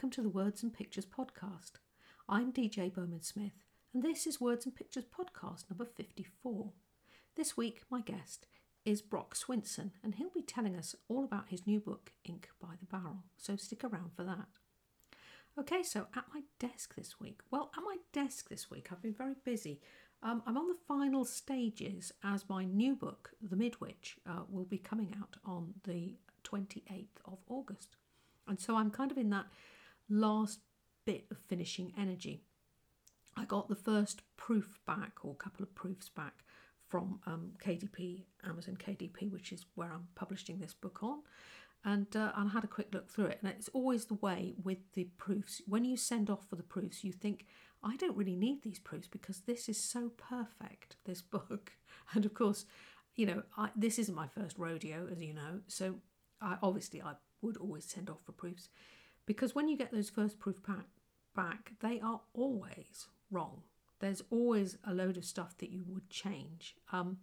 Welcome to the Words and Pictures podcast. I'm DJ Bowman Smith, and this is Words and Pictures podcast number 54. This week, my guest is Brock Swinson, and he'll be telling us all about his new book, Ink by the Barrel, so stick around for that. Okay, so at my desk this week. Well, at my desk this week, I've been very busy. Um, I'm on the final stages as my new book, The Midwitch, uh, will be coming out on the 28th of August. And so I'm kind of in that last bit of finishing energy. I got the first proof back, or a couple of proofs back, from um, KDP, Amazon KDP, which is where I'm publishing this book on. And, uh, and I had a quick look through it. And it's always the way with the proofs. When you send off for the proofs, you think, I don't really need these proofs because this is so perfect, this book. And of course, you know, I, this isn't my first rodeo, as you know. So I, obviously, I would always send off for proofs because when you get those first proof pack back, they are always wrong. There's always a load of stuff that you would change. Um,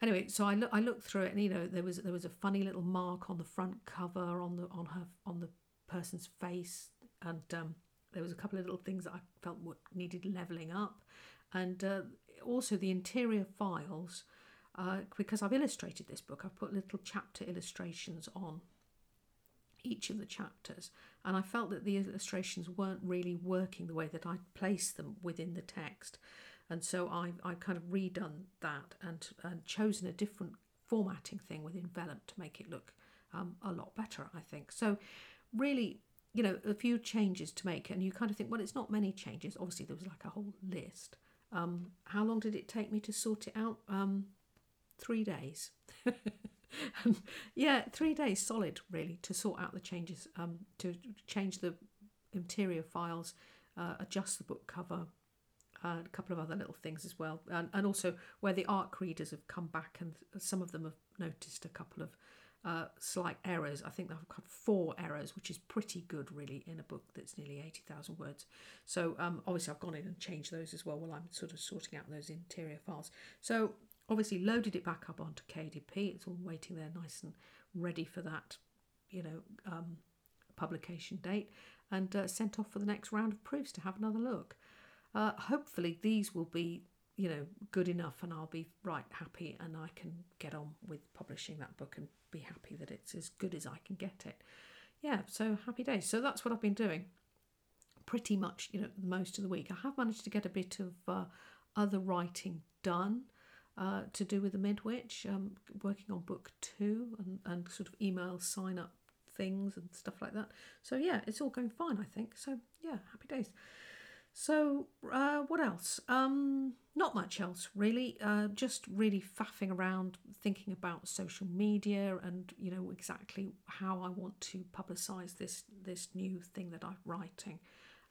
anyway, so I look I looked through it, and you know there was there was a funny little mark on the front cover on the on her on the person's face, and um, there was a couple of little things that I felt needed leveling up, and uh, also the interior files. Uh, because I've illustrated this book, I've put little chapter illustrations on each of the chapters, and I felt that the illustrations weren't really working the way that I'd placed them within the text, and so I I kind of redone that and and chosen a different formatting thing with in Vellum to make it look um, a lot better. I think so. Really, you know, a few changes to make, and you kind of think, well, it's not many changes. Obviously, there was like a whole list. Um, how long did it take me to sort it out? Um, three days. yeah, three days solid, really, to sort out the changes, um, to change the interior files, uh, adjust the book cover, uh, a couple of other little things as well, and, and also where the ARC readers have come back, and some of them have noticed a couple of uh, slight errors. I think I've got four errors, which is pretty good, really, in a book that's nearly 80,000 words. So, um, obviously, I've gone in and changed those as well while I'm sort of sorting out those interior files. So, obviously loaded it back up onto KDP. It's all waiting there nice and ready for that, you know, um, publication date and uh, sent off for the next round of proofs to have another look. Uh, hopefully these will be, you know, good enough and I'll be right happy and I can get on with publishing that book and be happy that it's as good as I can get it. Yeah, so happy days. So that's what I've been doing pretty much, you know, most of the week. I have managed to get a bit of uh, other writing done uh, to do with the Midwitch, um, working on book two and, and sort of email sign up things and stuff like that. So yeah, it's all going fine, I think. So yeah, happy days. So uh, what else? Um, not much else really. Uh, just really faffing around, thinking about social media and you know exactly how I want to publicise this this new thing that I'm writing.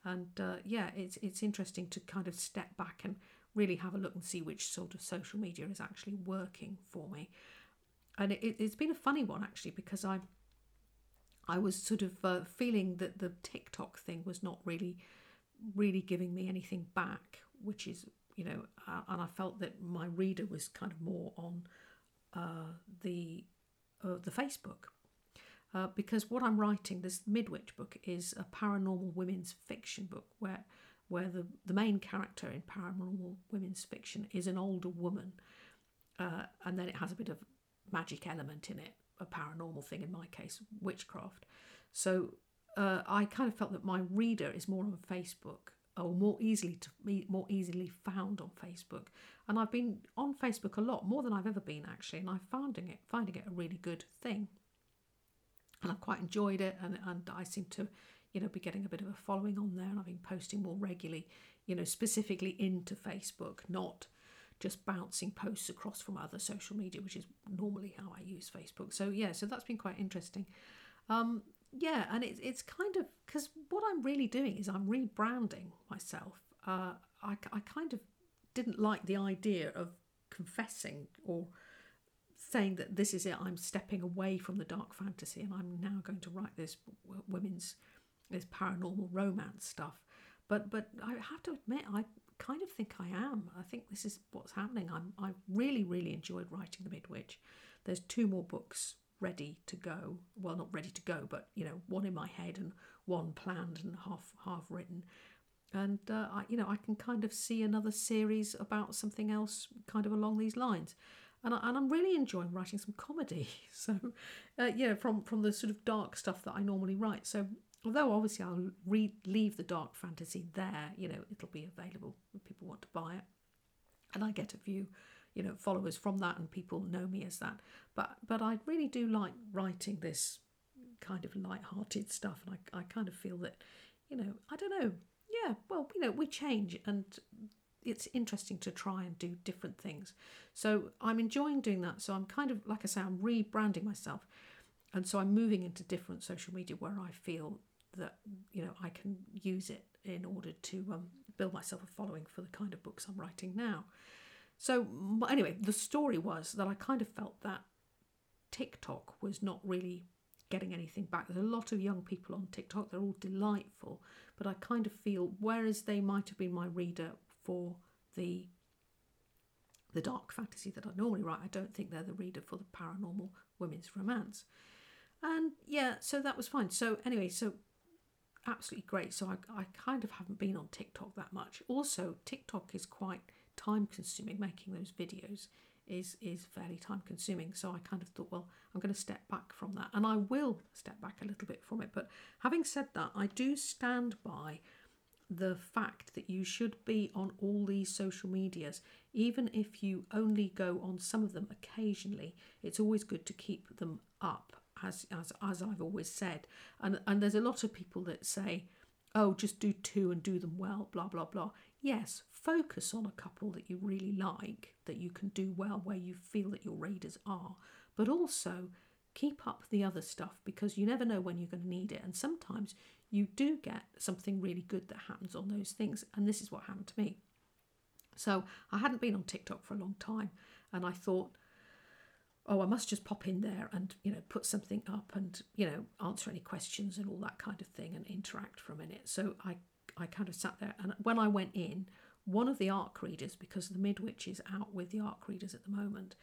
And uh, yeah, it's it's interesting to kind of step back and really have a look and see which sort of social media is actually working for me. And it, it's been a funny one actually because I I was sort of uh, feeling that the TikTok thing was not really really giving me anything back, which is you know, uh, and I felt that my reader was kind of more on uh, the uh, the Facebook. Uh, because what I'm writing, this Midwitch book, is a paranormal women's fiction book where where the, the main character in paranormal women's fiction is an older woman, uh, and then it has a bit of magic element in it, a paranormal thing in my case, witchcraft. So uh, I kind of felt that my reader is more on Facebook or more easily to more easily found on Facebook. And I've been on Facebook a lot, more than I've ever been actually, and I'm finding it finding it a really good thing. And I've quite enjoyed it and, and I seem to you know, be getting a bit of a following on there, and I've been posting more regularly, you know, specifically into Facebook, not just bouncing posts across from other social media, which is normally how I use Facebook. So yeah, so that's been quite interesting. Um, yeah, and it's it's kind of because what I'm really doing is I'm rebranding myself. Uh, I I kind of didn't like the idea of confessing or saying that this is it. I'm stepping away from the dark fantasy, and I'm now going to write this women's this paranormal romance stuff. But but I have to admit, I kind of think I am. I think this is what's happening. I'm I really really enjoyed writing the Midwitch. There's two more books ready to go. Well, not ready to go, but you know, one in my head and one planned and half half written. And uh, I, you know, I can kind of see another series about something else, kind of along these lines. And, I, and I'm really enjoying writing some comedy. So, uh, yeah, from from the sort of dark stuff that I normally write. So, although obviously I'll re- leave the dark fantasy there, you know, it'll be available if people want to buy it, and I get a few you know followers from that and people know me as that. But but i really do like writing this kind of light-hearted stuff. And i, I kind of feel that you know i don't know. Yeah well you know we change and it's interesting to try and do different things. So i'm enjoying doing that. So i'm kind of like i say i'm rebranding myself. And so i'm moving into different social media where i feel that you know i can use it in order to um, build myself a following for the kind of books i'm writing now so, anyway, the story was that I kind of felt that TikTok was not really getting anything back. There's a lot of young people on TikTok, they're all delightful, but I kind of feel, whereas they might have been my reader for the the dark fantasy that I normally write, I don't think they're the reader for the paranormal women's romance. And yeah, so that was fine. So anyway, so absolutely great. So I, I kind of haven't been on TikTok that much. Also, TikTok is quite time consuming making those videos is is fairly time consuming so i kind of thought well i'm going to step back from that. And i will step back a little bit from it. But having said that i do stand by the fact that you should be on all these social medias even if you only go on some of them occasionally. It's always good to keep them up as as as i've always said and and there's a lot of people that say oh just do two and do them well blah blah blah yes focus on a couple that you really like, that you can do well where you feel that your readers are, but also keep up the other stuff because you never know when you're going to need it. And sometimes you do get something really good that happens on those things. And this is what happened to me. So I hadn't been on TikTok for a long time and I thought, oh, I must just pop in there and, you know, put something up and, you know, answer any questions and all that kind of thing and interact for a minute. So I, I kind of sat there and when I went in, one of the ARC readers, because the Midwitch is out with the ARC readers at the moment,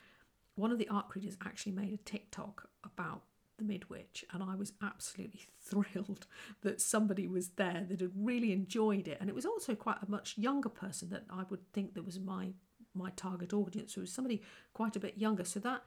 one of the ARC readers actually made a TikTok about the Midwitch, and I was absolutely thrilled that somebody was there that had really enjoyed it. And it was also quite a much younger person that I would think that was my my target audience. So it was somebody quite a bit younger. So that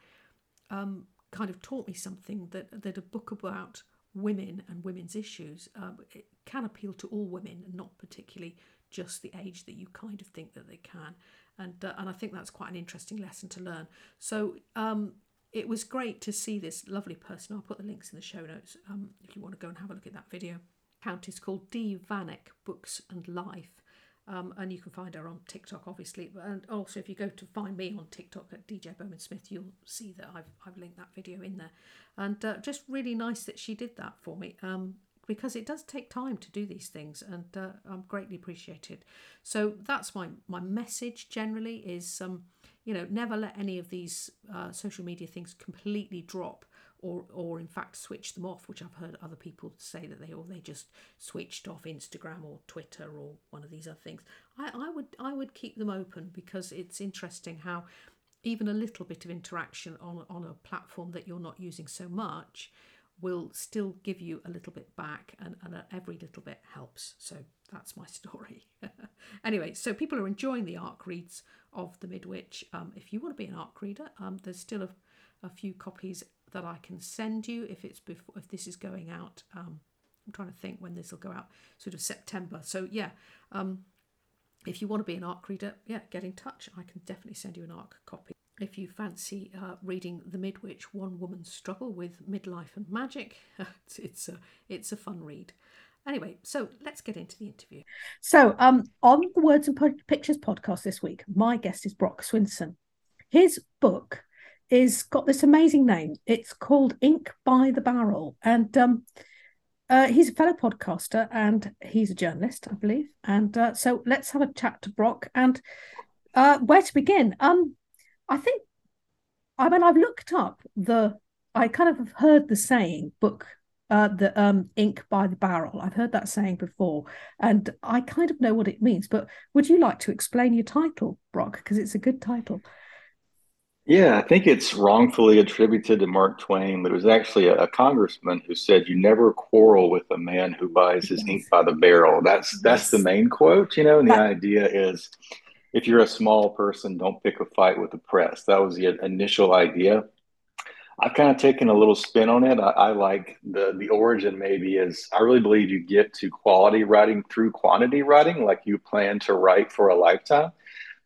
um, kind of taught me something that that a book about women and women's issues um, can appeal to all women, and not particularly just the age that you kind of think that they can. And, uh, and I think that's quite an interesting lesson to learn. So um, it was great to see this lovely person. I'll put the links in the show notes um, if you want to go and have a look at that video. Account is called Dee Vanek Books and Life. Um, and you can find her on TikTok, obviously. And also, if you go to find me on TikTok at DJ Bowman Smith, you'll see that I've, I've linked that video in there. And uh, just really nice that she did that for me. Um, because it does take time to do these things and uh, I'm greatly appreciated. So that's my my message generally is um you know never let any of these uh, social media things completely drop or or in fact switch them off which I've heard other people say that they or they just switched off Instagram or Twitter or one of these other things. I, I would I would keep them open because it's interesting how even a little bit of interaction on on a platform that you're not using so much will still give you a little bit back and, and every little bit helps. So that's my story. anyway, so people are enjoying the ARC reads of The Midwitch. Um, if you want to be an ARC reader, um, there's still a, a, few copies that I can send you if it's before if this is going out. Um, I'm trying to think when this will go out, sort of September. So yeah, um, if you want to be an ARC reader, yeah, get in touch. I can definitely send you an ARC copy if you fancy uh, reading The Midwitch, One Woman's Struggle with Midlife and Magic, it's, it's, a, it's a fun read. Anyway, so let's get into the interview. So, um, on the Words and Pictures podcast this week, my guest is Brock Swinson. His book is got this amazing name. It's called Ink by the Barrel, and um, uh, he's a fellow podcaster and he's a journalist, I believe. And uh, so, let's have a chat to Brock. And uh, where to begin? Um, I think, I mean, I've looked up the, I kind of have heard the saying book, uh, the um, ink by the barrel. I've heard that saying before, and I kind of know what it means. But would you like to explain your title, Brock? Because it's a good title. Yeah, I think it's wrongfully attributed to Mark Twain, but it was actually a, a congressman who said, "You never quarrel with a man who buys his ink by the barrel." That's that's the main quote, you know. And the idea is, if you're a small person, don't pick a fight with the press. That was the initial idea. I've kind of taken a little spin on it. I, I like the the origin maybe is I really believe you get to quality writing through quantity writing, like you plan to write for a lifetime.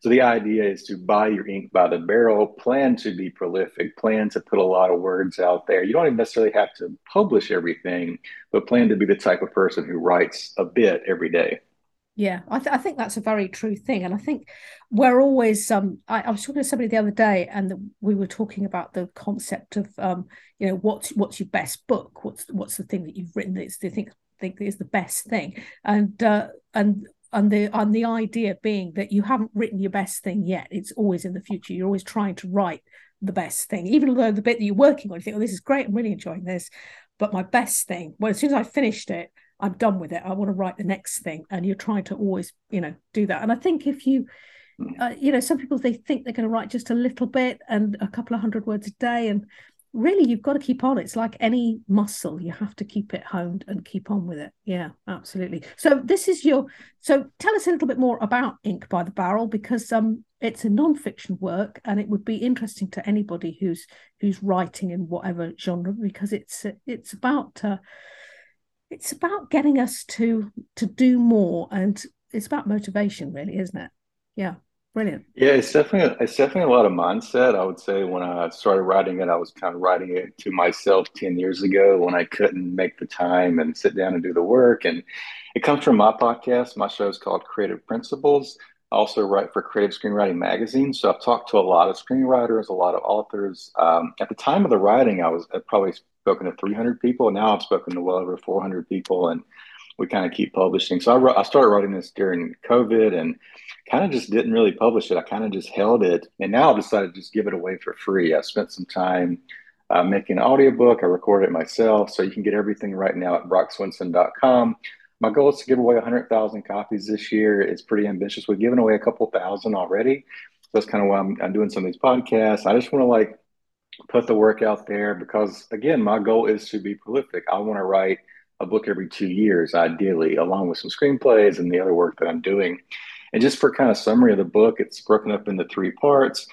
So the idea is to buy your ink by the barrel, plan to be prolific, plan to put a lot of words out there. You don't even necessarily have to publish everything, but plan to be the type of person who writes a bit every day. Yeah, I, th- I think that's a very true thing, and I think we're always. Um, I, I was talking to somebody the other day, and the, we were talking about the concept of, um, you know, what's what's your best book? What's what's the thing that you've written that you thing think is the best thing? And uh, and and the and the idea being that you haven't written your best thing yet. It's always in the future. You're always trying to write the best thing, even though the bit that you're working on, you think, oh, this is great. I'm really enjoying this, but my best thing. Well, as soon as I finished it I'm done with it. I want to write the next thing, and you're trying to always, you know, do that. And I think if you, uh, you know, some people they think they're going to write just a little bit and a couple of hundred words a day, and really you've got to keep on. It's like any muscle; you have to keep it honed and keep on with it. Yeah, absolutely. So this is your. So tell us a little bit more about Ink by the Barrel because um it's a non-fiction work and it would be interesting to anybody who's who's writing in whatever genre because it's it's about. Uh, it's about getting us to to do more and it's about motivation really isn't it yeah brilliant Yeah, it's definitely it's definitely a lot of mindset. I would say when I started writing it, I was kind of writing it to myself 10 years ago when I couldn't make the time and sit down and do the work. And it comes from my podcast. My show is called Creative Principles. I also write for Creative Screenwriting Magazine. So I've talked to a lot of screenwriters, a lot of authors. Um, at the time of the writing, I was I'd probably spoken to 300 people. Now I've spoken to well over 400 people. And we kind of keep publishing. So I, wrote, I started writing this during COVID and kind of just didn't really publish it. I kind of just held it. And now I've decided to just give it away for free. I spent some time uh, making an audiobook. I recorded it myself. So you can get everything right now at brockswinson.com. My goal is to give away 100,000 copies this year. It's pretty ambitious. We've given away a couple thousand already. So that's kind of why I'm, I'm doing some of these podcasts. I just want to like put the work out there because, again, my goal is to be prolific. I want to write a book every two years, ideally, along with some screenplays and the other work that I'm doing. And just for kind of summary of the book, it's broken up into three parts.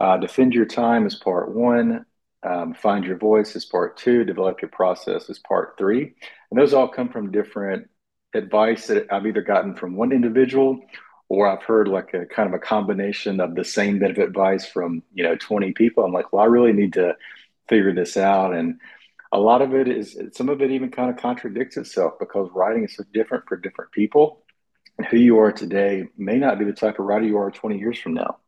Uh, Defend Your Time is part one. Um, Find Your Voice is part two. Develop Your Process is part three. And those all come from different advice that I've either gotten from one individual or I've heard like a kind of a combination of the same bit of advice from, you know, 20 people. I'm like, well, I really need to figure this out. And a lot of it is some of it even kind of contradicts itself because writing is so different for different people. And who you are today may not be the type of writer you are 20 years from now.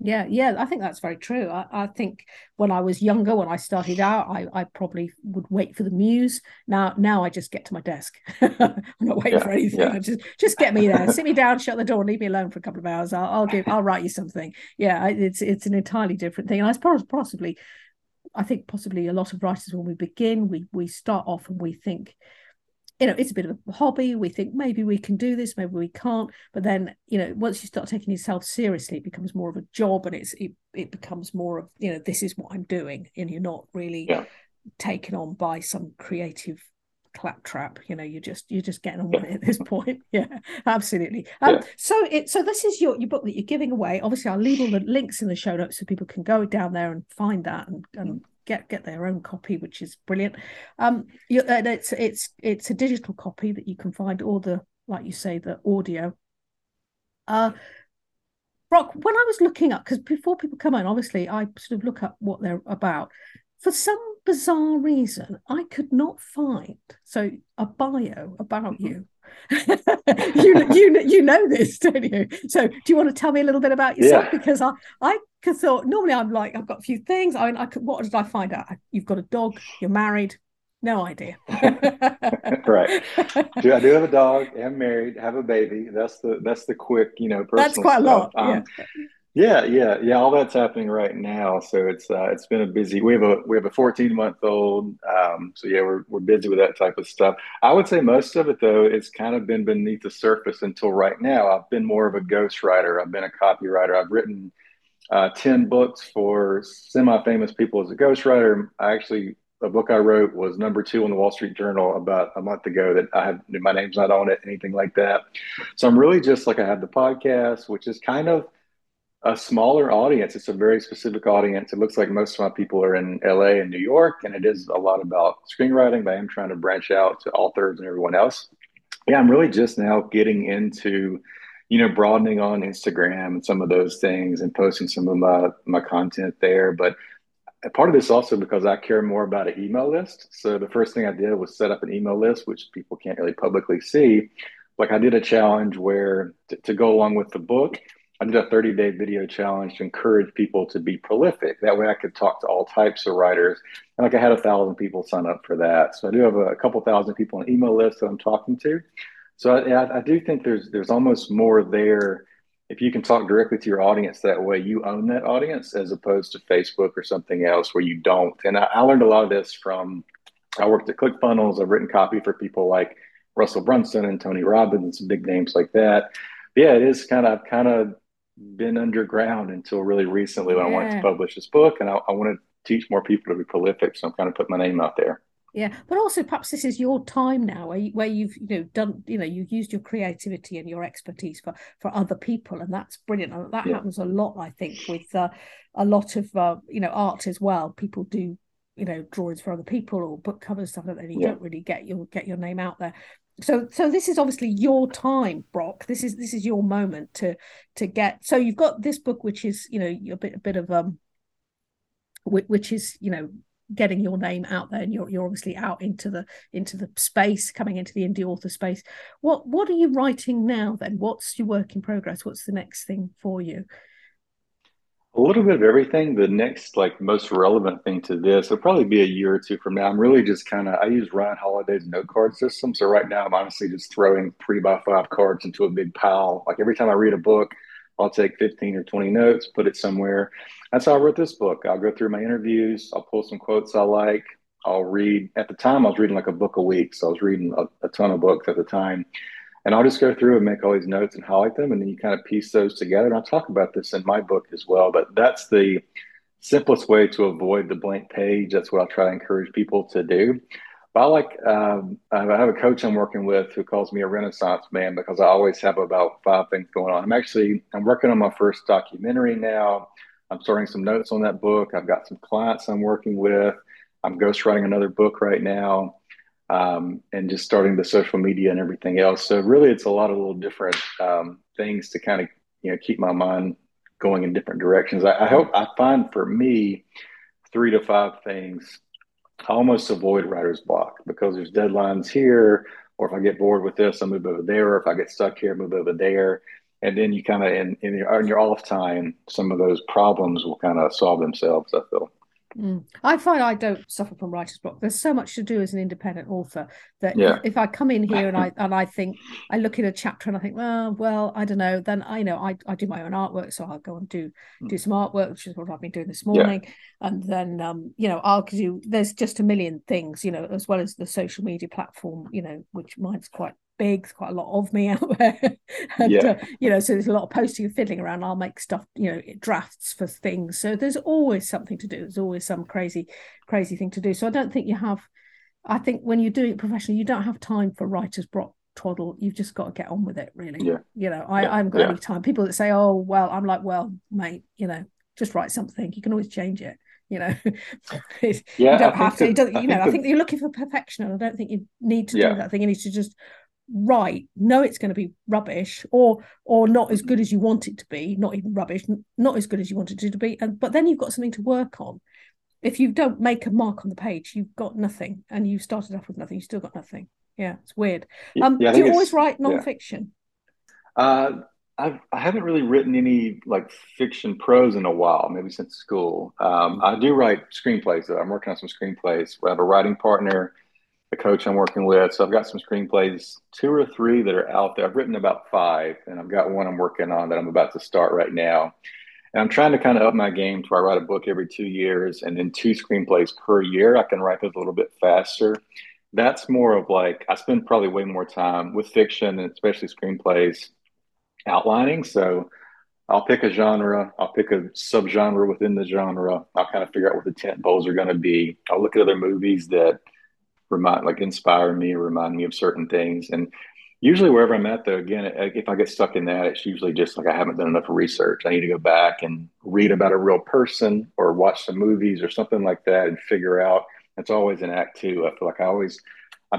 Yeah yeah i think that's very true. I, I think when i was younger when i started out I, I probably would wait for the muse. Now now i just get to my desk. I'm not waiting yeah, for anything. yeah. just just get me there. Sit me down shut the door leave me alone for a couple of hours. I'll, I'll give i'll write you something. Yeah it's it's an entirely different thing. And i suppose possibly I think possibly a lot of writers when we begin, we we start off and we think, you know, it's a bit of a hobby. We think maybe we can do this, maybe we can't. But then, you know, once you start taking yourself seriously, it becomes more of a job, and it's it, it becomes more of you know this is what I'm doing, and you're not really yeah. taken on by some creative claptrap you know you're just you're just getting on with it at this point. Yeah absolutely. Um, yeah. so it so this is your your book that you're giving away. Obviously i'll leave all the links in the show notes so people can go down there and find that and, and get get their own copy which is brilliant. Um you, uh, it's it's it's a digital copy that you can find all the like you say the audio. Uh Brock, when I was looking up, because before people come on, obviously I sort of look up what they're about. For some bizarre reason, I could not find so a bio about you. you you you know this, don't you? So, do you want to tell me a little bit about yourself? Yeah. Because I I thought normally I'm like I've got a few things. I mean, I could, what did I find out? You've got a dog. You're married. No idea. right. Do I do have a dog? Am married. Have a baby. That's the that's the quick you know. That's quite a lot. Um, yeah. Yeah, yeah, yeah. All that's happening right now. So it's uh, it's been a busy. We have a we have a 14 month old. Um, so yeah, we're we're busy with that type of stuff. I would say most of it though, it's kind of been beneath the surface until right now. I've been more of a ghostwriter. I've been a copywriter. I've written uh, 10 books for semi-famous people as a ghostwriter. I actually, a book I wrote was number two on the Wall Street Journal about a month ago that I have, my name's not on it, anything like that. So I'm really just like, I have the podcast, which is kind of a smaller audience. It's a very specific audience. It looks like most of my people are in LA and New York, and it is a lot about screenwriting, but I am trying to branch out to authors and everyone else. Yeah, I'm really just now getting into you know, broadening on Instagram and some of those things and posting some of my, my content there. But part of this also because I care more about an email list. So the first thing I did was set up an email list, which people can't really publicly see. Like I did a challenge where to, to go along with the book, I did a 30 day video challenge to encourage people to be prolific. That way I could talk to all types of writers. And like I had a thousand people sign up for that. So I do have a, a couple thousand people on email list that I'm talking to. So I, I do think there's there's almost more there if you can talk directly to your audience that way. You own that audience as opposed to Facebook or something else where you don't. And I, I learned a lot of this from I worked at ClickFunnels. I've written copy for people like Russell Brunson and Tony Robbins, and some big names like that. But yeah, it is kind of kind of been underground until really recently when yeah. I wanted to publish this book, and I, I want to teach more people to be prolific. So I'm kind of putting my name out there. Yeah, but also perhaps this is your time now, where, you, where you've you know done you know you've used your creativity and your expertise for for other people, and that's brilliant. And that yeah. happens a lot, I think, with uh, a lot of uh, you know art as well. People do you know drawings for other people or book covers stuff like that. You yeah. don't really get your get your name out there. So so this is obviously your time, Brock. This is this is your moment to to get. So you've got this book, which is you know a bit a bit of um, which is you know getting your name out there and you're, you're obviously out into the into the space coming into the indie author space what what are you writing now then what's your work in progress what's the next thing for you a little bit of everything the next like most relevant thing to this will probably be a year or two from now i'm really just kind of i use ryan holiday's note card system so right now i'm honestly just throwing three by five cards into a big pile like every time i read a book I'll take 15 or 20 notes, put it somewhere. That's how I wrote this book. I'll go through my interviews, I'll pull some quotes I like. I'll read, at the time, I was reading like a book a week. So I was reading a, a ton of books at the time. And I'll just go through and make all these notes and highlight them. And then you kind of piece those together. And I'll talk about this in my book as well. But that's the simplest way to avoid the blank page. That's what I try to encourage people to do. But I like, um, I have a coach I'm working with who calls me a renaissance man because I always have about five things going on. I'm actually, I'm working on my first documentary now. I'm starting some notes on that book. I've got some clients I'm working with. I'm ghostwriting another book right now um, and just starting the social media and everything else. So really, it's a lot of little different um, things to kind of, you know, keep my mind going in different directions. I, I hope I find for me three to five things I almost avoid writer's block because there's deadlines here, or if I get bored with this, I move over there, or if I get stuck here, move over there. And then you kind of, in, in, your, in your off time, some of those problems will kind of solve themselves, I feel. Mm. I find I don't suffer from writer's block. There's so much to do as an independent author that yeah. if, if, I come in here and I and I think I look at a chapter and I think, well, well, I don't know, then I know I, I do my own artwork, so I'll go and do mm. do some artwork, which is what I've been doing this morning. Yeah. And then um, you know, I'll do there's just a million things, you know, as well as the social media platform, you know, which mine's quite big. There's quite a lot of me out there, and yeah. uh, you know, so there's a lot of posting and fiddling around. I'll make stuff, you know, drafts for things. So there's always something to do. There's always some crazy, crazy thing to do. So I don't think you have. I think when you're doing it professionally, you don't have time for writer's block twaddle. You've just got to get on with it, really. Yeah. You know, I, yeah. I haven't got yeah. any time. People that say, "Oh, well," I'm like, "Well, mate, you know, just write something. You can always change it." You know, yeah, you don't have to. That, you know, I think you're looking for perfection, and I don't think you need to do that thing. You need to just right know it's going to be rubbish or or not as good as you want it to be not even rubbish not as good as you want it to be and but then you've got something to work on if you don't make a mark on the page you've got nothing and you started off with nothing you still got nothing yeah it's weird um yeah, do you always write non-fiction yeah. uh I've, I haven't really written any like fiction prose in a while, maybe since school. Um, I do write screenplays though. I'm working on some screenplays. We have a writing partner the coach I'm working with. So I've got some screenplays, two or three that are out there. I've written about five, and I've got one I'm working on that I'm about to start right now. And I'm trying to kind of up my game to where I write a book every two years and then two screenplays per year. I can write those a little bit faster. That's more of like, I spend probably way more time with fiction and especially screenplays outlining. So I'll pick a genre, I'll pick a subgenre within the genre. I'll kind of figure out what the tent poles are going to be. I'll look at other movies that remind, like, inspire me remind me of certain things. And usually, wherever I'm at, though, again, if I get stuck in that, it's usually just like I haven't done enough research. I need to go back and read about a real person or watch some movies or something like that and figure out. It's always an act two. I feel like I always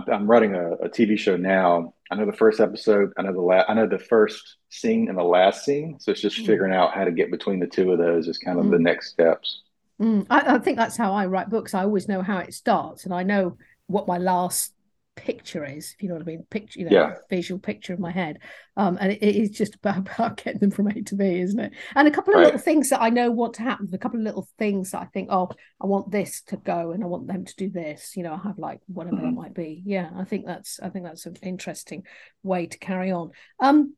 I'm, writing a, a, TV show now. I know the first episode. I know the last. I know the first scene and the last scene. So it's just mm. figuring out how to get between the two of those is kind of mm. the next steps. Mm. I, I, think that's how I write books. I always know how it starts, and I know what my last picture is, if you know what I mean, picture, you know, yeah. visual picture of my head. Um, and it, it is just about, about getting them from A to B, isn't it? And a couple of right. little things that I know want to happen, a couple of little things that I think, oh, I want this to go and I want them to do this, you know, I have like whatever mm-hmm. it might be. Yeah, I think that's I think that's an interesting way to carry on. Um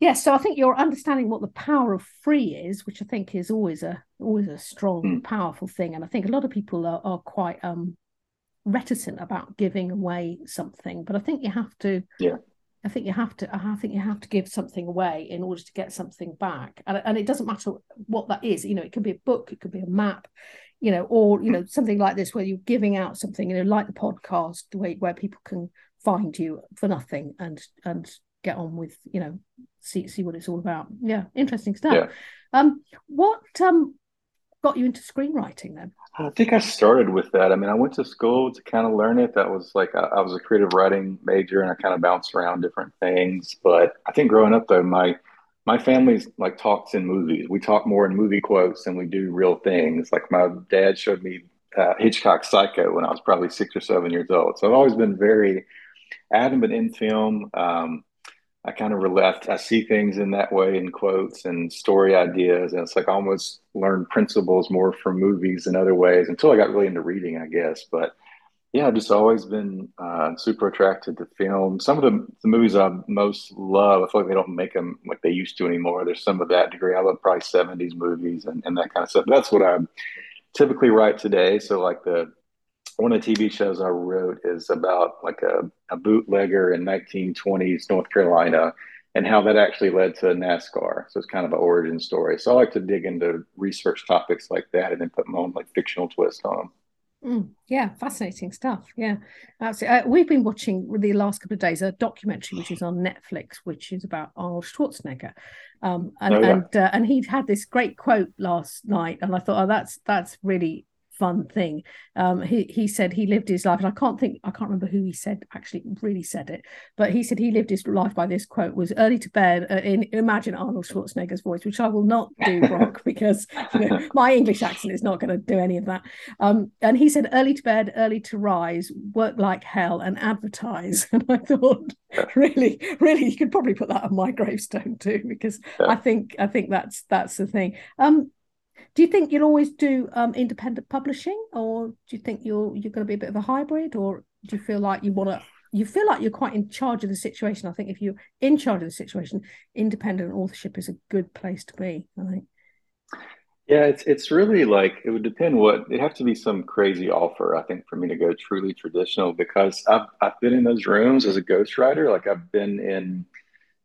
yeah, so I think you're understanding what the power of free is, which I think is always a always a strong, mm. powerful thing. And I think a lot of people are, are quite um reticent about giving away something, but I think you have to. Yeah. I think you have to. I think you have to give something away in order to get something back, and and it doesn't matter what that is. You know, it could be a book, it could be a map, you know, or you know something like this where you're giving out something, you know, like the podcast, the way where people can find you for nothing and and get on with, you know, see see what it's all about. Yeah, interesting stuff. Yeah. Um, what um got you into screenwriting then? I think I started with that. I mean, I went to school to kind of learn it. That was like, I, I was a creative writing major and I kind of bounced around different things. But I think growing up though, my, my family's like talks in movies. We talk more in movie quotes than we do real things. Like my dad showed me uh, Hitchcock Psycho when I was probably six or seven years old. So I've always been very, adamant in film. Um, I kind of left. I see things in that way in quotes and story ideas, and it's like I almost learned principles more from movies and other ways until I got really into reading, I guess. But yeah, I've just always been uh, super attracted to film. Some of the, the movies I most love, I feel like they don't make them like they used to anymore. There's some of that degree. I love probably 70s movies and, and that kind of stuff. That's what I typically write today. So like the one of the TV shows I wrote is about like a, a bootlegger in 1920s North Carolina and how that actually led to NASCAR. So it's kind of an origin story. So I like to dig into research topics like that and then put my own like fictional twist on them. Mm, yeah, fascinating stuff. Yeah, absolutely. Uh, we've been watching the last couple of days a documentary which is on Netflix, which is about Arnold Schwarzenegger, um, and oh, yeah. and uh, and he'd had this great quote last night, and I thought, oh, that's that's really fun thing. Um, he he said he lived his life, and I can't think I can't remember who he said actually really said it, but he said he lived his life by this quote: "Was early to bed." Uh, in imagine Arnold Schwarzenegger's voice, which I will not do, Brock, because you know, my English accent is not going to do any of that. Um, and he said, "Early to bed, early to rise, work like hell, and advertise." And I thought, really, really, you could probably put that on my gravestone too, because. I think I think that's that's the thing. Um, do you think you'll always do um, independent publishing, or do you think you're you're going to be a bit of a hybrid, or do you feel like you want to? You feel like you're quite in charge of the situation. I think if you're in charge of the situation, independent authorship is a good place to be. I think. Yeah, it's it's really like it would depend what it have to be some crazy offer, I think, for me to go truly traditional because I've I've been in those rooms as a ghostwriter. Like I've been in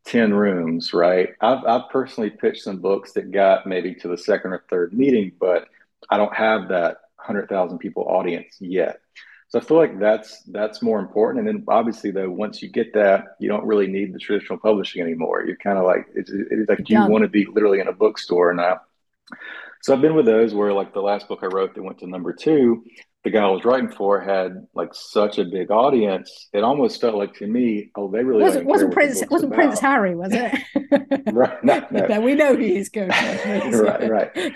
10 rooms, right? I've, I've personally pitched some books that got maybe to the second or third meeting, but I don't have that 100,000 people audience yet. So I feel like that's that's more important. And then obviously, though, once you get that, you don't really need the traditional publishing anymore. You're kind of like it's, it's like you want to be literally in a bookstore now. So I've been with those where like the last book I wrote that went to number two, the guy I was writing for had like such a big audience. It almost felt like to me, oh, they really wasn't wasn't Prince wasn't about. Prince Harry, was it? right, no, no. no, we know he is good. right, right.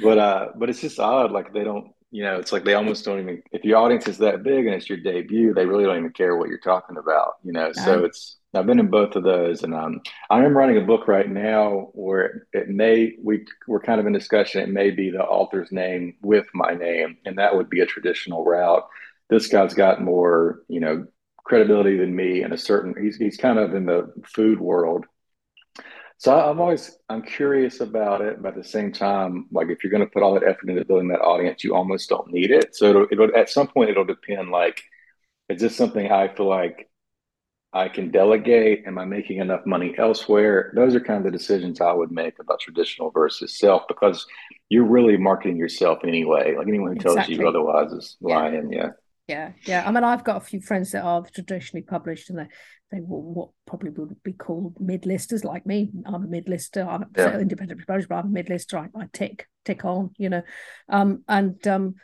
but uh, but it's just odd. Like they don't, you know, it's like they almost don't even. If your audience is that big and it's your debut, they really don't even care what you're talking about. You know, so it's I've been in both of those, and um, I am writing a book right now where it may we we're kind of in discussion. It may be the author's name with my name, and that would be a traditional route. This guy's got more, you know, credibility than me, and a certain he's he's kind of in the food world. So I'm always I'm curious about it, but at the same time, like if you're going to put all that effort into building that audience, you almost don't need it. So it'll, it'll at some point it'll depend. Like, is this something I feel like I can delegate? Am I making enough money elsewhere? Those are kind of the decisions I would make about traditional versus self because you're really marketing yourself anyway. Like anyone who tells you otherwise is lying. Yeah. Yeah. Yeah. I mean, I've got a few friends that are traditionally published and they they what probably would be called mid-listers like me. I'm a mid-lister. I'm yeah. independent publisher, but I'm a mid-lister. I, I tick tick on, you know, um, and um,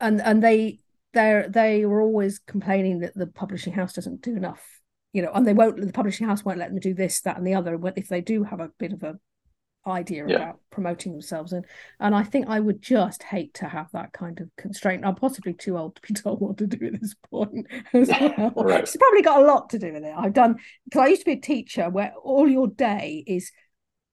and and they they they were always complaining that the publishing house doesn't do enough, you know, and they won't. The publishing house won't let them do this, that, and the other. If they do have a bit of a idea yeah. about promoting themselves and and I think I would just hate to have that kind of constraint. I'm possibly too old to be told what to do at this point as well. right. It's probably got a lot to do with it. I've done because I used to be a teacher where all your day is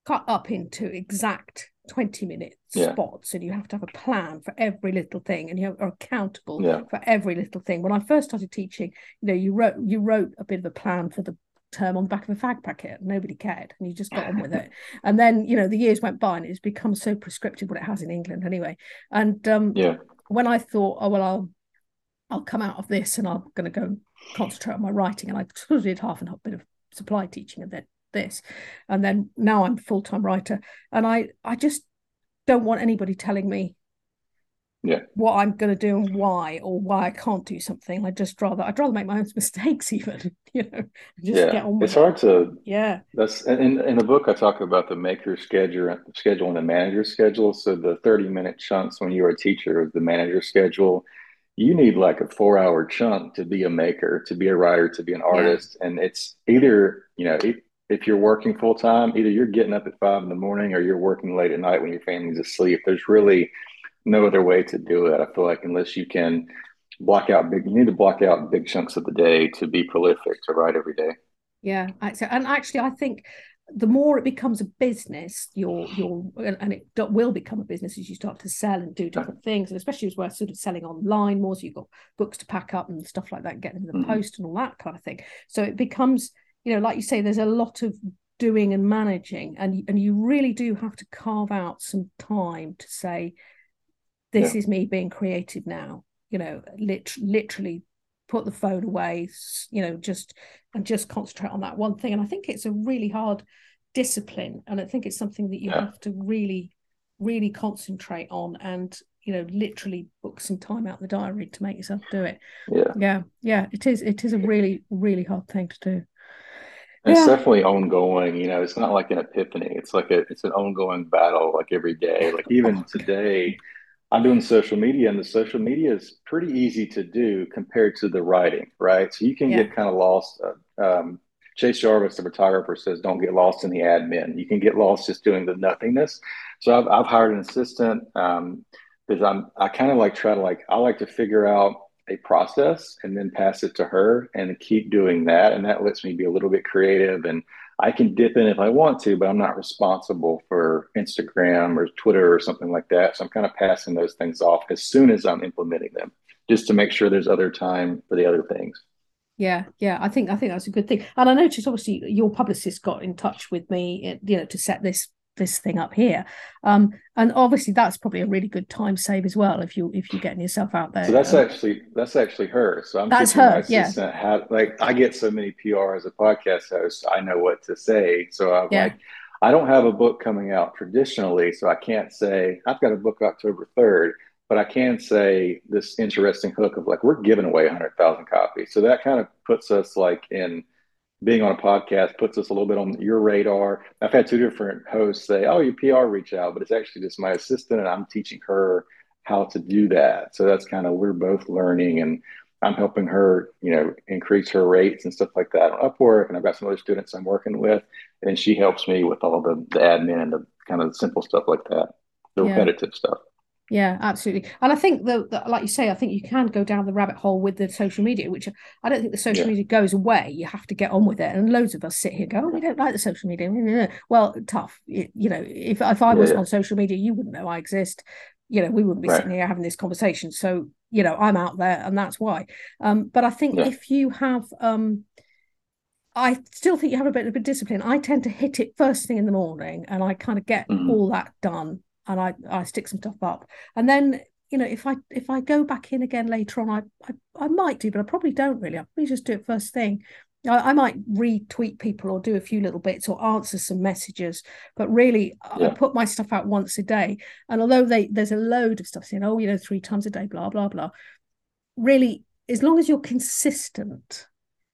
cut up into exact 20 minute yeah. spots and you have to have a plan for every little thing and you are accountable yeah. for every little thing when i first started teaching you know you wrote you wrote a bit of a plan for the term on the back of a fag packet. Nobody cared, and you just got on with it. And then you know the years went by, and it's become so prescriptive what it has in England anyway. And um, yeah, when I thought, oh well, I'll I'll come out of this, and I'm going to go concentrate on my writing, and I sort of did half and half bit of supply teaching, and then this, and then now I'm full time writer, and I I just don't want anybody telling me yeah. what I'm going to do and why, or why I can't do something. I just rather I'd rather make my own mistakes, even you know, just yeah. get on. it's hard to yeah. That's in in the book I talk about the maker schedule, schedule and the manager schedule. So the thirty minute chunks when you're a teacher, of the manager schedule. You need like a four hour chunk to be a maker, to be a writer, to be an artist, yeah. and it's either you know if you're working full time, either you're getting up at five in the morning or you're working late at night when your family's asleep. There's really no other way to do it. I feel like unless you can block out big, you need to block out big chunks of the day to be prolific to write every day. Yeah, and actually, I think the more it becomes a business, your your and it will become a business as you start to sell and do different things, and especially as we're sort of selling online more, so you've got books to pack up and stuff like that, getting in the mm-hmm. post and all that kind of thing. So it becomes, you know, like you say, there's a lot of doing and managing, and and you really do have to carve out some time to say, this yeah. is me being creative now. You know lit- literally put the phone away you know just and just concentrate on that one thing. And i think it's a really hard discipline and i think it's something that you yeah. have to really really concentrate on and you know literally book some time out in the diary to make yourself do it. Yeah. Yeah yeah it is it is a really really hard thing to do it's yeah. definitely ongoing you know it's not like an epiphany it's like a it's an ongoing battle like every day like even today I'm doing social media, and the social media is pretty easy to do compared to the writing, right? So you can yeah. get kind of lost. Uh, um, Chase Jarvis, the photographer, says, "Don't get lost in the admin. You can get lost just doing the nothingness." So I've, I've hired an assistant um, because I'm I kind of like try to like I like to figure out a process and then pass it to her and keep doing that, and that lets me be a little bit creative and I can dip in if I want to, but I'm not responsible for Instagram or Twitter or something like that. So I'm kind of passing those things off as soon as I'm implementing them, just to make sure there's other time for the other things. Yeah, yeah, I think I think that's a good thing. And I noticed obviously your publicist got in touch with me, you know, to set this this thing up here. Um and obviously that's probably a really good time save as well if you if you're getting yourself out there. So that's um, actually that's actually her. So i'm that's her yeah. like i get so many pr as a podcast host i know what to say. So i'm yeah. like i don't have a book coming out traditionally so i can't say i've got a book october 3rd but i can say this interesting hook of like we're giving away 100000 copies. So that kind of puts us like in being on a podcast puts us a little bit on your radar. I've had two different hosts say, "Oh, your PR reach out," but it's actually just my assistant, and I'm teaching her how to do that. So that's kind of we're both learning, and I'm helping her, you know, increase her rates and stuff like that on Upwork. And I've got some other students I'm working with, and she helps me with all the, the admin and the kind of simple stuff like that, the yeah. repetitive stuff. Yeah, absolutely. And I think that, like you say, I think you can go down the rabbit hole with the social media, which I don't think the social yeah. media goes away. You have to get on with it. And loads of us sit here go, oh, we don't like the social media. Well, tough. You, you know, if, if I was yeah, yeah. on social media, you wouldn't know I exist. You know, we wouldn't be right. sitting here having this conversation. So, you know, I'm out there and that's why. Um, but I think if you have, um, I still think you have a bit of a discipline. I tend to hit it first thing in the morning and I kind of get mm-hmm. all that done and I, I stick some stuff up. And then, you know, if I if I go back in again later on, I I, I might do, but I probably don't really. I probably just do it first thing. I, I, might retweet people or do a few little bits or answer some messages, but really yeah. I put my stuff out once a day. And although they there's a load of stuff saying, oh, you know, three times a day, blah, blah, blah. Really, as long as you're consistent,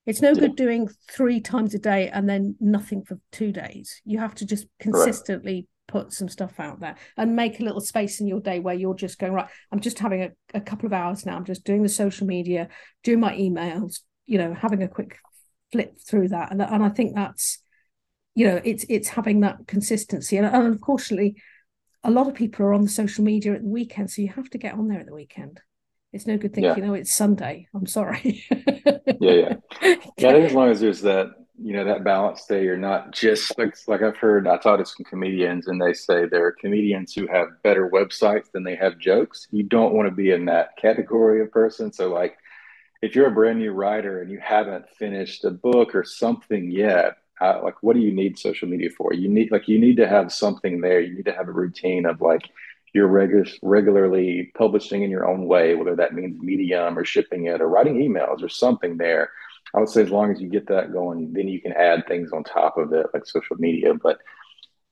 it's no good doing three times a day and then nothing for two days. You have to just consistently. Put some stuff out there and make a little space in your day where you're just going, right, I'm just having a, a couple of hours now. I'm just doing the social media, doing my emails, you know, having a quick flip through that. And, and I think that's, you know, it's it's having that consistency. And, and unfortunately, a lot of people are on the social media at the weekend. So you have to get on there at the weekend. It's no good thinking, yeah. oh, it's Sunday. I'm sorry. yeah, yeah. Yeah, I think as long as there's that, you know, that balance there, you're not just like like I've heard I talked to some comedians and they say there are comedians who have better websites than they have jokes. You don't want to be in that category of person. So like if you're a brand new writer and you haven't finished a book or something yet, uh, like what do you need social media for? You need like you need to have something there. You need to have a routine of like you're regu- regularly publishing in your own way, whether that means Medium or shipping it or writing emails or something there. I would say as long as you get that going, then you can add things on top of it, like social media. But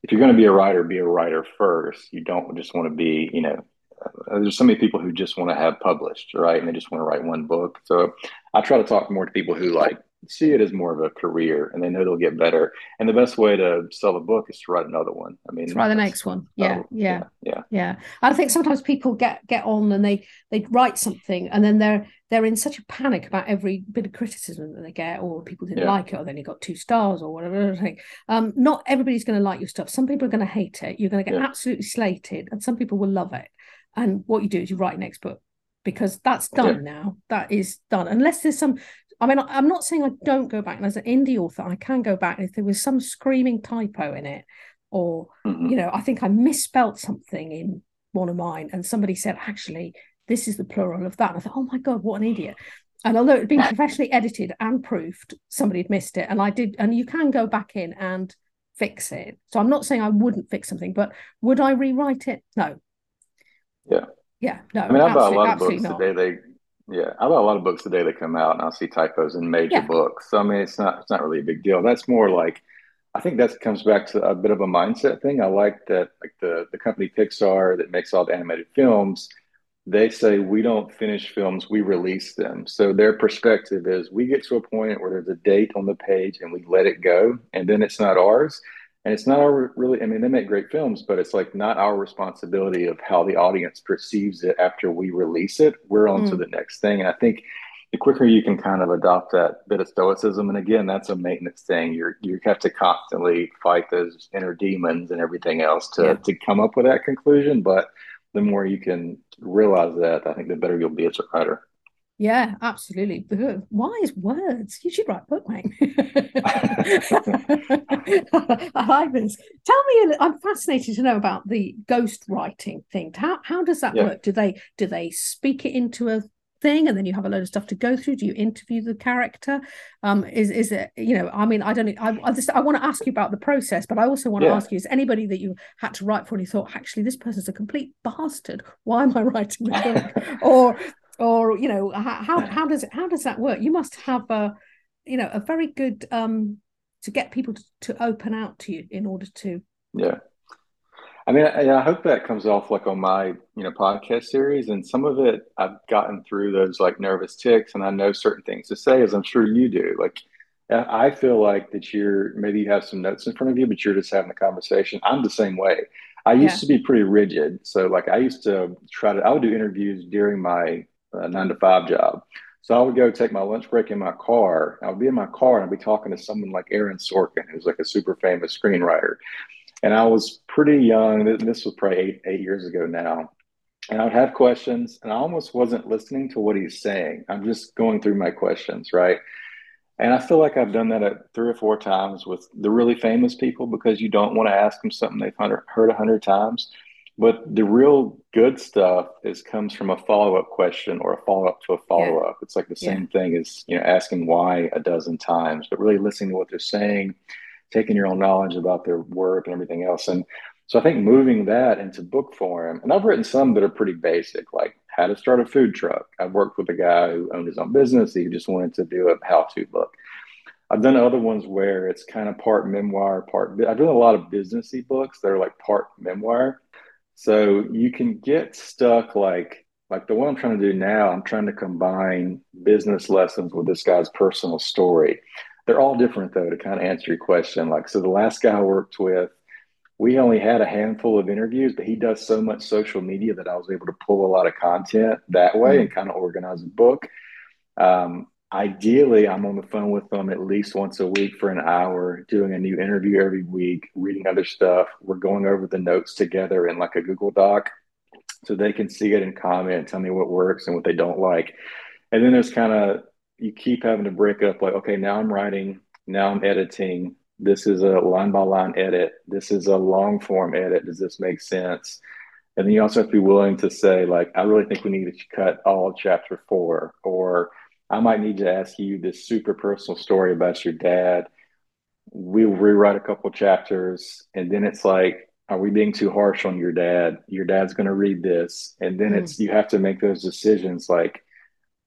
if you're going to be a writer, be a writer first. You don't just want to be, you know, uh, there's so many people who just want to have published, right? And they just want to write one book. So I try to talk more to people who like see it as more of a career and they know they'll get better. And the best way to sell a book is to write another one. I mean, write the next one. Yeah, oh, yeah, yeah, yeah, yeah. I think sometimes people get get on and they they write something and then they're they're in such a panic about every bit of criticism that they get, or people didn't yeah. like it, or then you got two stars, or whatever. Um, not everybody's going to like your stuff. Some people are going to hate it. You're going to get yeah. absolutely slated, and some people will love it. And what you do is you write next book because that's done yeah. now. That is done. Unless there's some I mean, I'm not saying I don't go back. And as an indie author, I can go back if there was some screaming typo in it, or mm-hmm. you know, I think I misspelt something in one of mine, and somebody said, actually, this is the plural of that. And I thought, oh my god, what an idiot! And although it had been professionally edited and proofed, somebody had missed it, and I did. And you can go back in and fix it. So I'm not saying I wouldn't fix something, but would I rewrite it? No. Yeah. Yeah. No. I mean, I bought a lot of books not. today. They yeah, I buy a lot of books today that come out, and I'll see typos in major yeah. books. So I mean, it's not it's not really a big deal. That's more like I think that comes back to a bit of a mindset thing. I like that, like the the company Pixar that makes all the animated films. They say we don't finish films, we release them. So their perspective is we get to a point where there's a date on the page and we let it go, and then it's not ours and it's not our really i mean they make great films but it's like not our responsibility of how the audience perceives it after we release it. We're on mm. to the next thing. And i think the quicker you can kind of adopt that bit of stoicism and again that's a maintenance thing. You're you have to constantly fight those inner demons and everything else to yeah. to come up with that conclusion. But the more you can realize that i think the better you'll be as a writer yeah, absolutely. Wise words. You should write a book, mate. I like this. Tell me, I'm fascinated to know about the ghost writing thing. How how does that yeah. work? Do they do they speak it into a thing and then you have a load of stuff to go through do you interview the character um is is it you know i mean i don't i, I just i want to ask you about the process but i also want yeah. to ask you is anybody that you had to write for and you thought actually this person's a complete bastard why am i writing the book or or you know how how does it how does that work you must have a you know a very good um to get people to, to open out to you in order to yeah i mean I, I hope that comes off like on my you know podcast series and some of it i've gotten through those like nervous tics and i know certain things to say as i'm sure you do like I feel like that you're maybe you have some notes in front of you, but you're just having a conversation. I'm the same way. I used yeah. to be pretty rigid. So like I used to try to I would do interviews during my a nine to five job. So I would go take my lunch break in my car. I would be in my car and I'd be talking to someone like Aaron Sorkin, who's like a super famous screenwriter. And I was pretty young. This was probably eight, eight years ago now. And I would have questions and I almost wasn't listening to what he's saying. I'm just going through my questions, right? And I feel like I've done that at three or four times with the really famous people because you don't want to ask them something they've heard a hundred times. But the real good stuff is comes from a follow up question or a follow up to a follow up. Yeah. It's like the same yeah. thing as you know asking why a dozen times, but really listening to what they're saying, taking your own knowledge about their work and everything else. And so I think moving that into book form, and I've written some that are pretty basic, like how to start a food truck. I've worked with a guy who owned his own business. He just wanted to do a how to book. I've done other ones where it's kind of part memoir, part. I've done a lot of businessy books that are like part memoir. So you can get stuck like like the one I'm trying to do now. I'm trying to combine business lessons with this guy's personal story. They're all different though. To kind of answer your question, like so, the last guy I worked with, we only had a handful of interviews, but he does so much social media that I was able to pull a lot of content that way mm-hmm. and kind of organize a book. Um, ideally i'm on the phone with them at least once a week for an hour doing a new interview every week reading other stuff. We're going over the notes together in like a google doc so they can see it and comment tell me what works and what they don't like. And then there's kind of you keep having to break up like okay now i'm writing now i'm editing. This is a line by line edit. This is a long form edit. Does this make sense? And then you also have to be willing to say like i really think we need to cut all chapter four or I might need to ask you this super personal story about your dad. We'll rewrite a couple chapters, and then it's like, are we being too harsh on your dad? Your dad's going to read this, and then mm. it's you have to make those decisions. Like,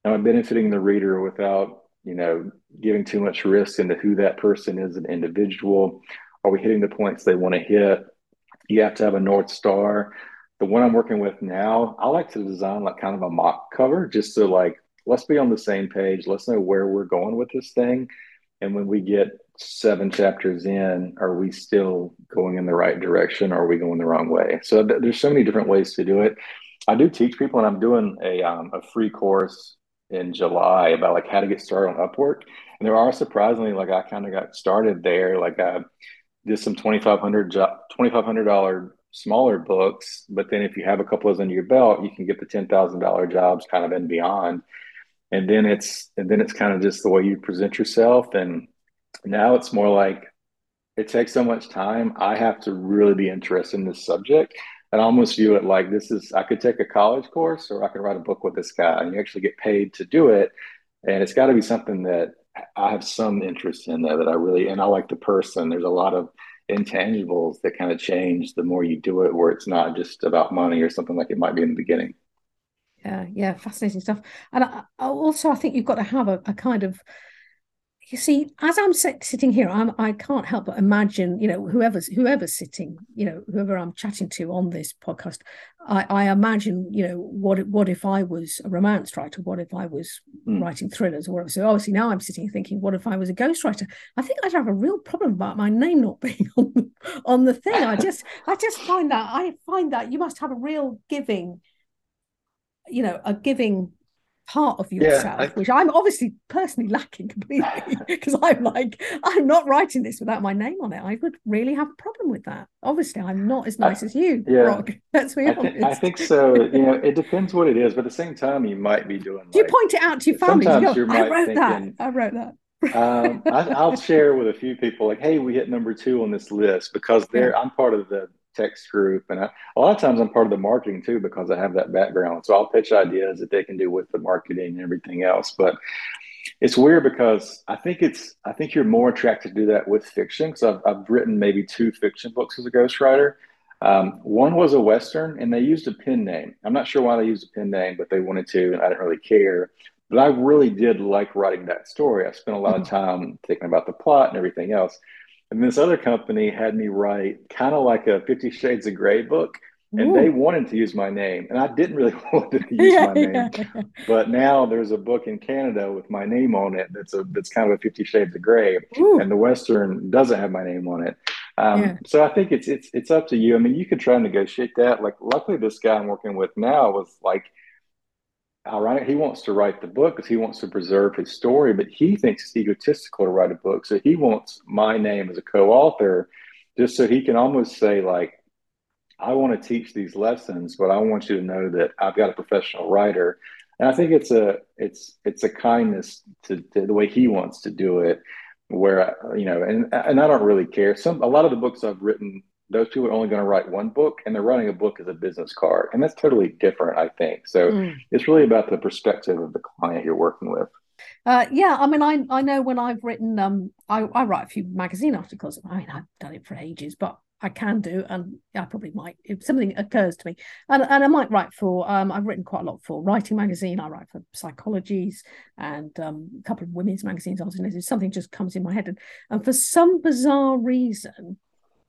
am I benefiting the reader without you know giving too much risk into who that person is, an individual? Are we hitting the points they want to hit? You have to have a north star. The one I'm working with now, I like to design like kind of a mock cover just to like let's be on the same page. Let's know where we're going with this thing. And when we get seven chapters in, are we still going in the right direction or are we going the wrong way? So th- there's so many different ways to do it. I do teach people, and I'm doing a, um, a free course in July about like how to get started on Upwork. And there are surprisingly, like I kind of got started there. Like I did some 2,500 jo- $2,500 smaller books, but then if you have a couple of those under your belt, you can get the $10,000 jobs kind of and beyond and then it's and then it's kind of just the way you present yourself. And now it's more like it takes so much time. I have to really be interested in this subject. And I almost view it like this is i could take a college course or i could write a book with this guy. And you actually get paid to do it. And it's got to be something that i have some interest in that, that i really and i like the person. There's a lot of intangibles that kind of change the more you do it where it's not just about money or something like it might be in the beginning yeah yeah fascinating stuff. And I, also i think you've got to have a, a kind of you see as i'm sitting here i'm i can't help but imagine you know whoever's whoever's sitting you know whoever i'm chatting to on this podcast i i imagine you know what what if i was a romance writer? What if i was mm. writing thrillers or whatever? So obviously now i'm sitting thinking what if i was a ghostwriter? I think i'd have a real problem about my name not being on the, on the thing. I just i just find that i find that you must have a real giving you know a giving part of yourself yeah, I, which i'm obviously personally lacking completely because i'm like i'm not writing this without my name on it. I would really have a problem with that. Obviously i'm not as nice I, as you yeah, Brock. that's me I, th- I, think so you know it depends what it is but at the same time you might be doing do you point it out to your family sometimes you go, i wrote thinking, that i wrote that. Um, I, will share with a few people like hey we hit number two on this list because they're yeah. i'm part of the text group. And I, a lot of times I'm part of the marketing too because I have that background. So I'll pitch ideas that they can do with the marketing and everything else. But it's weird because I think it's I think you're more attracted to do that with fiction because I've, I've written maybe two fiction books as a ghostwriter. Um, one was a western, and they used a pen name. I'm not sure why they used a pen name, but they wanted to, and I didn't really care. But I really did like writing that story. I spent a lot of mm-hmm. time thinking about the plot and everything else. And this other company had me write kind of like a Fifty Shades of Grey book. And Ooh. they wanted to use my name, and I didn't really want to use my name. But now there's a book in Canada with my name on it. That's a that's kind of a Fifty Shades of Grey, Ooh. and the Western doesn't have my name on it. Um, yeah. So I think it's it's it's up to you. I mean, you could try and negotiate that. Like, luckily, this guy I'm working with now was like ironic. He wants to write the book because he wants to preserve his story, but he thinks it's egotistical to write a book. So he wants my name as a co-author, just so he can almost say like, I want to teach these lessons, but I want you to know that I've got a professional writer. And I think it's a it's it's a kindness to, to the way he wants to do it, where you know, and and I don't really care. Some a lot of the books I've written those people are only going to write one book and they're running a book as a business card. And that's totally different, I think. So mm. it's really about the perspective of the client you're working with. Uh, yeah, I mean, I I know when I've written, um, I, I write a few magazine articles. I mean, I've done it for ages, but I can do, and I probably might if something occurs to me, and and I might write for. Um, I've written quite a lot for Writing Magazine. I write for Psychologies and um, a couple of women's magazines. Obviously, something just comes in my head, and and for some bizarre reason,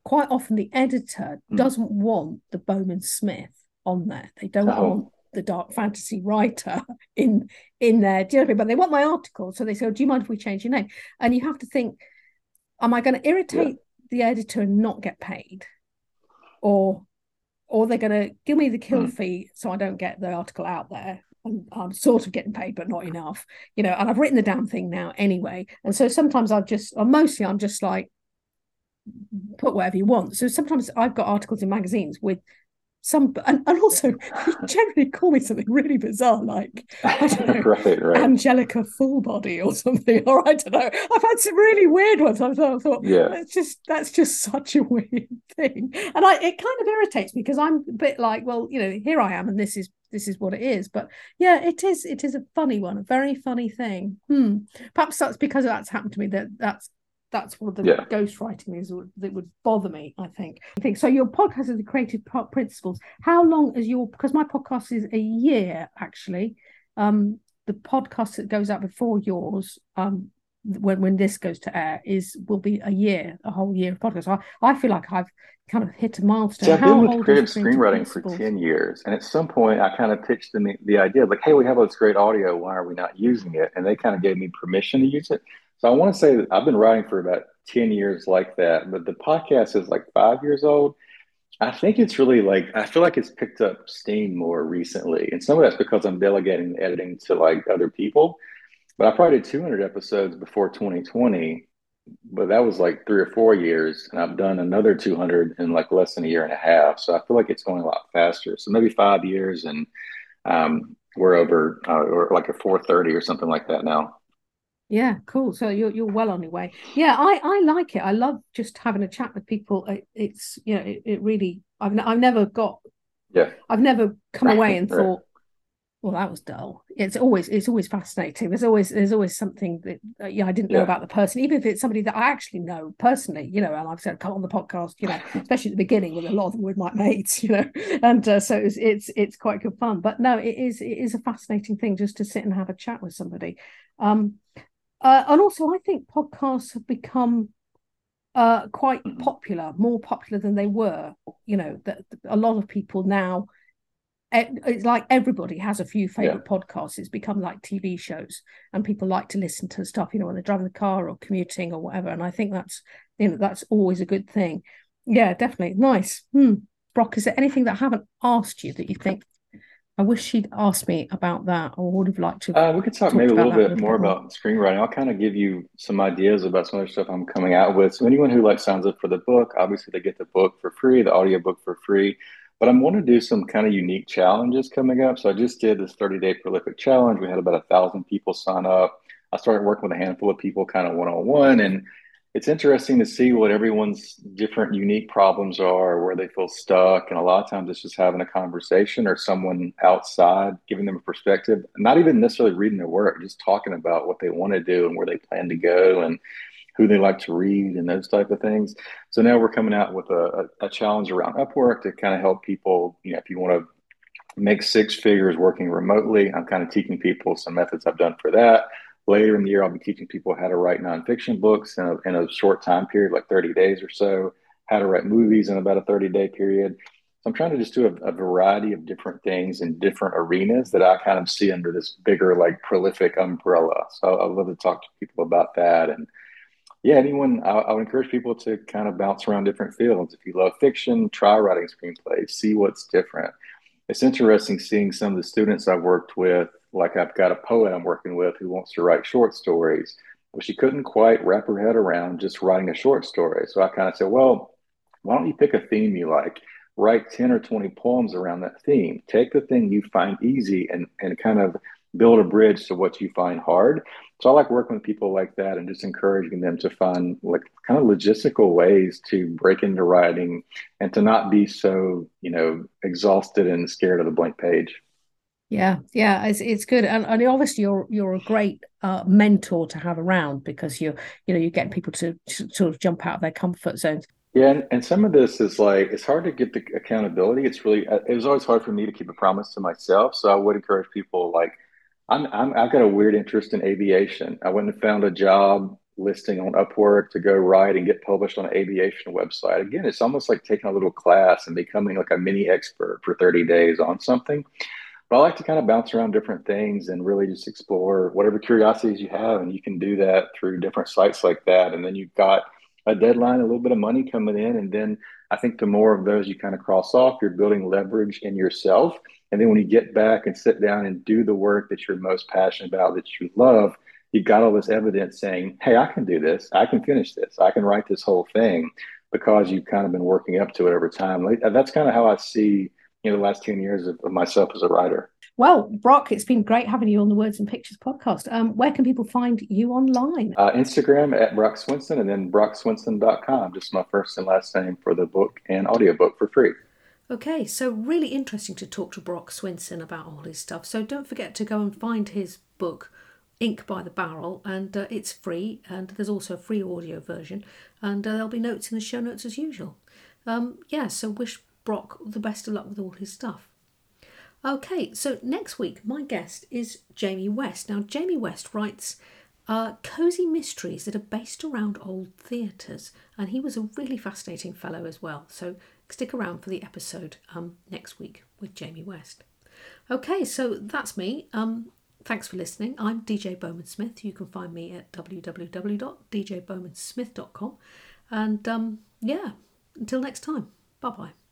quite often the editor mm. doesn't want the Bowman Smith on there. They don't oh. want the dark fantasy writer in in there. Do you know what I mean? But they want my article, so they say, oh, "Do you mind if we change your name?" And you have to think, am I going to irritate? Yeah the editor and not get paid or or they're going to give me the kill mm. fee so I don't get the article out there. And I'm sort of getting paid, but not enough, you know. And I've written the damn thing now anyway. And so sometimes I've just, or mostly I'm just like, put whatever you want. So sometimes I've got articles in magazines with some and, and also generally call me something really bizarre like know, right, right. Angelica Fullbody or something or I don't know. I've had some really weird ones. I thought, I thought yeah. that's just that's just such a weird thing. And I it kind of irritates me because I'm a bit like well you know here I am and this is this is what it is. But yeah it is it is a funny one a very funny thing. Hmm. Perhaps that's because that's happened to me that that's that's what the yeah. ghostwriting is that would bother me i think. I think so your podcast is the creative principles. How long is your because my podcast is a year actually. Um the podcast that goes out before yours um when when this goes to air is will be a year a whole year of podcast. I, I feel like i've kind of hit a milestone. Yeah, i've been with creative screenwriting for 10 years and at some point i kind of pitched them the idea like hey we have all this great audio why are we not using it? And they kind of gave me permission to use it so I want to say that I've been writing for about 10 years like that, but the podcast is like five years old. I think it's really like, I feel like it's picked up steam more recently. And some of that's because I'm delegating the editing to like other people. But I probably did 200 episodes before 2020, but that was like three or four years. And I've done another 200 in like less than a year and a half. So I feel like it's going a lot faster. So maybe five years and um, we're over uh, or like a 430 or something like that now. Yeah, cool. So you're you're well on your way. Yeah, I I like it. I love just having a chat with people. It, it's you know it, it really I've I've never got yeah I've never come away and thought well that was dull. It's always it's always fascinating. There's always there's always something that uh, yeah I didn't know yeah. about the person, even if it's somebody that I actually know personally. You know, and I've said come on the podcast. You know, especially at the beginning with a lot of them with my mates. You know, and uh, so it's, it's it's quite good fun. But no, it is it is a fascinating thing just to sit and have a chat with somebody. Um, uh, and also, I think podcasts have become uh, quite mm-hmm. popular, more popular than they were. You know, that a lot of people now, it's like everybody has a few favorite yeah. podcasts. It's become like TV shows, and people like to listen to stuff, you know, when they're driving the car or commuting or whatever. And I think that's, you know, that's always a good thing. Yeah, definitely. Nice. Hmm. Brock, is there anything that I haven't asked you that you think I wish she'd asked me about that. I would have liked to. Uh, we could talk maybe a little bit more about screenwriting. I'll kind of give you some ideas about some other stuff I'm coming out with. So anyone who like signs up for the book, obviously they get the book for free, the audiobook for free. But I'm going to do some kind of unique challenges coming up. So I just did this 30 day prolific challenge. We had about a thousand people sign up. I started working with a handful of people kind of one on one, and it's interesting to see what everyone's different unique problems are where they feel stuck and a lot of times it's just having a conversation or someone outside giving them a perspective not even necessarily reading their work just talking about what they want to do and where they plan to go and who they like to read and those type of things. So now we're coming out with a, a, a challenge around upwork to kind of help people you know if you want to make six figures working remotely i'm kind of teaching people some methods i've done for that Later in the year, I'll be teaching people how to write nonfiction books in a, in a short time period, like 30 days or so, how to write movies in about a 30 day period. So I'm trying to just do a, a, variety of different things in different arenas that I kind of see under this bigger, like prolific umbrella. So I'd love to talk to people about that. And yeah, anyone, I, I would encourage people to kind of bounce around different fields. If you love fiction, try writing screenplays, see what's different. It's interesting seeing some of the students I've worked with like I've got a poet I'm working with who wants to write short stories, but she couldn't quite wrap her head around just writing a short story. So I kind of said, well, why don't you pick a theme you like? Write 10 or 20 poems around that theme. Take the thing you find easy and, and kind of build a bridge to what you find hard. So I like working with people like that and just encouraging them to find like kind of logistical ways to break into writing and to not be so, you know, exhausted and scared of the blank page. Yeah, yeah, it's it's good, and, and obviously you're you're a great uh, mentor to have around because you're you know you're getting people to, to sort of jump out of their comfort zones. Yeah, and, and some of this is like it's hard to get the accountability. It's really uh, it was always hard for me to keep a promise to myself. So I would encourage people like I'm, I'm I've got a weird interest in aviation. I went and found a job listing on Upwork to go write and get published on an aviation website. Again, it's almost like taking a little class and becoming like a mini expert for 30 days on something. But I like to kind of bounce around different things and really just explore whatever curiosities you have. And you can do that through different sites like that. And then you've got a deadline, a little bit of money coming in. And then I think the more of those you kind of cross off, you're building leverage in yourself. And then when you get back and sit down and do the work that you're most passionate about, that you love, you've got all this evidence saying, hey, I can do this. I can finish this. I can write this whole thing because you've kind of been working up to it over time. That's kind of how I see you know the last 10 years of, of myself as a writer. Well, Brock, it's been great having you on the Words and Pictures podcast. Um, where can people find you online? Uh, Instagram at Brock Swinson and then brockswinson.com, just my first and last name for the book and audiobook for free. Okay, so really interesting to talk to Brock Swinson about all his stuff. So don't forget to go and find his book, Ink by the Barrel, and uh, it's free. And there's also a free audio version, and uh, there'll be notes in the show notes as usual. Um, yeah, so wish Brock the best of luck with all his stuff. Okay, so next week my guest is Jamie West. Now, Jamie West writes uh, cosy mysteries that are based around old theatres, and he was a really fascinating fellow as well. So stick around for the episode um, next week with Jamie West. Okay, so that's me. Um, thanks for listening. I'm DJ Bowman Smith. You can find me at www.djbowmansmith.com. And um, yeah, until next time, bye bye.